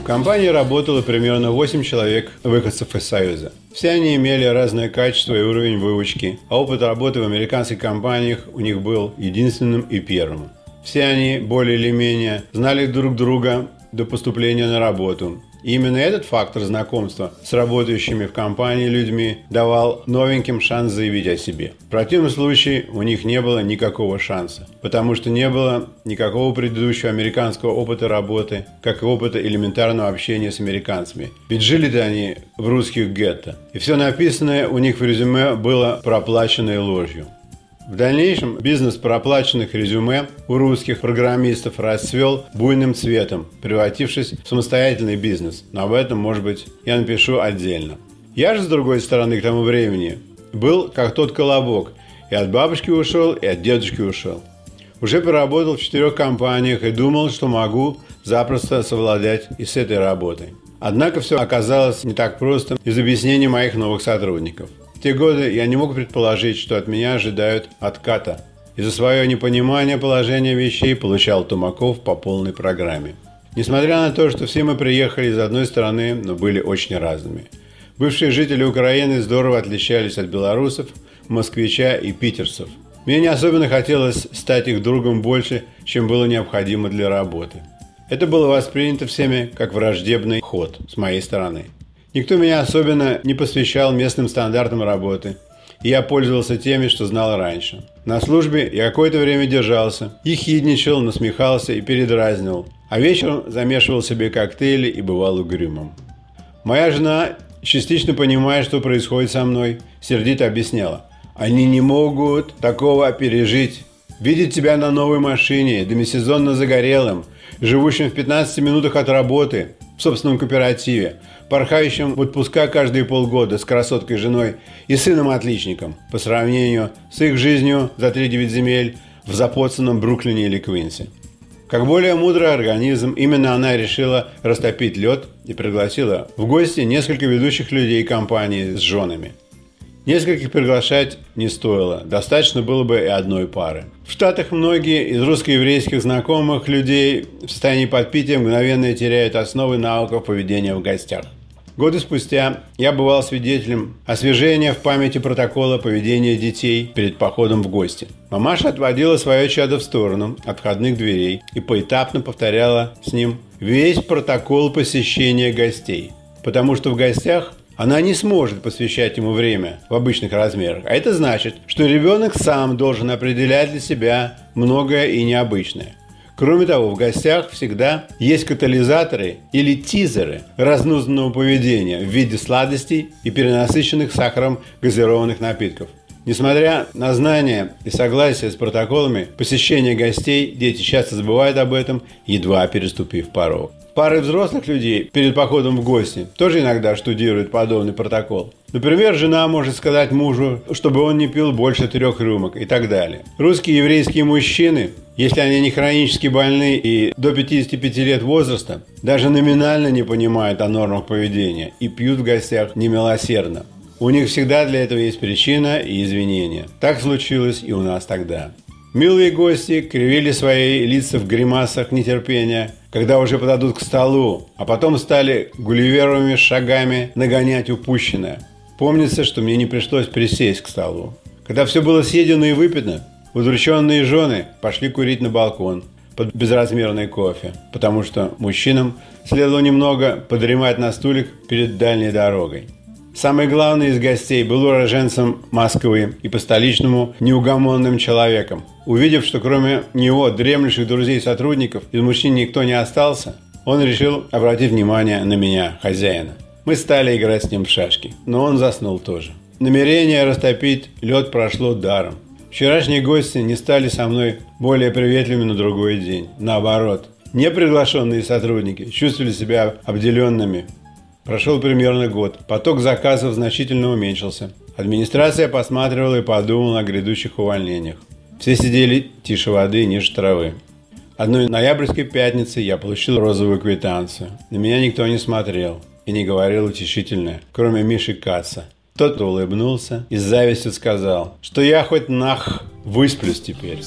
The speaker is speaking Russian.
В компании работало примерно 8 человек, выходцев из Союза. Все они имели разное качество и уровень выучки, а опыт работы в американских компаниях у них был единственным и первым. Все они более или менее знали друг друга до поступления на работу. И именно этот фактор знакомства с работающими в компании людьми давал новеньким шанс заявить о себе. В противном случае у них не было никакого шанса, потому что не было никакого предыдущего американского опыта работы, как и опыта элементарного общения с американцами. Ведь жили-то они в русских гетто. И все написанное у них в резюме было проплаченной ложью. В дальнейшем бизнес проплаченных резюме у русских программистов расцвел буйным цветом, превратившись в самостоятельный бизнес. Но об этом, может быть, я напишу отдельно. Я же, с другой стороны, к тому времени был как тот колобок. И от бабушки ушел, и от дедушки ушел. Уже поработал в четырех компаниях и думал, что могу запросто совладать и с этой работой. Однако все оказалось не так просто из объяснений моих новых сотрудников – те годы я не мог предположить, что от меня ожидают отката. И за свое непонимание положения вещей получал Тумаков по полной программе. Несмотря на то, что все мы приехали из одной страны, но были очень разными. Бывшие жители Украины здорово отличались от белорусов, москвича и питерцев. Мне не особенно хотелось стать их другом больше, чем было необходимо для работы. Это было воспринято всеми как враждебный ход с моей стороны. Никто меня особенно не посвящал местным стандартам работы, и я пользовался теми, что знал раньше. На службе я какое-то время держался, ехидничал, насмехался и передразнивал, а вечером замешивал себе коктейли и бывал угрюмым. Моя жена, частично понимая, что происходит со мной, сердито объясняла. Они не могут такого пережить. Видеть тебя на новой машине, демисезонно загорелым, живущим в 15 минутах от работы, в собственном кооперативе, порхающим в отпуска каждые полгода с красоткой женой и сыном-отличником по сравнению с их жизнью за 3-9 земель в запоцанном Бруклине или Квинсе. Как более мудрый организм, именно она решила растопить лед и пригласила в гости несколько ведущих людей компании с женами – Нескольких приглашать не стоило, достаточно было бы и одной пары. В Штатах многие из русско-еврейских знакомых людей в состоянии подпития мгновенно теряют основы навыков поведения в гостях. Годы спустя я бывал свидетелем освежения в памяти протокола поведения детей перед походом в гости. Мамаша отводила свое чадо в сторону от входных дверей и поэтапно повторяла с ним весь протокол посещения гостей. Потому что в гостях она не сможет посвящать ему время в обычных размерах. А это значит, что ребенок сам должен определять для себя многое и необычное. Кроме того, в гостях всегда есть катализаторы или тизеры разнузданного поведения в виде сладостей и перенасыщенных сахаром газированных напитков. Несмотря на знания и согласие с протоколами посещения гостей, дети часто забывают об этом, едва переступив порог. Пары взрослых людей перед походом в гости тоже иногда штудируют подобный протокол. Например, жена может сказать мужу, чтобы он не пил больше трех рюмок и так далее. Русские еврейские мужчины, если они не хронически больны и до 55 лет возраста, даже номинально не понимают о нормах поведения и пьют в гостях немилосердно. У них всегда для этого есть причина и извинения. Так случилось и у нас тогда. Милые гости кривили свои лица в гримасах нетерпения, когда уже подойдут к столу, а потом стали гулливеровыми шагами нагонять упущенное. Помнится, что мне не пришлось присесть к столу. Когда все было съедено и выпито, удрученные жены пошли курить на балкон под безразмерный кофе, потому что мужчинам следовало немного подремать на стульях перед дальней дорогой. Самый главный из гостей был уроженцем Москвы и по-столичному неугомонным человеком. Увидев, что кроме него, дремлющих друзей и сотрудников, из мужчин никто не остался, он решил обратить внимание на меня, хозяина. Мы стали играть с ним в шашки, но он заснул тоже. Намерение растопить лед прошло даром. Вчерашние гости не стали со мной более приветливыми на другой день. Наоборот, неприглашенные сотрудники чувствовали себя обделенными Прошел примерно год. Поток заказов значительно уменьшился. Администрация посматривала и подумала о грядущих увольнениях. Все сидели тише воды ниже травы. Одной ноябрьской пятницы я получил розовую квитанцию. На меня никто не смотрел и не говорил утешительное, кроме Миши Каца. В Кто-то улыбнулся и с завистью сказал, что я хоть нах высплюсь теперь.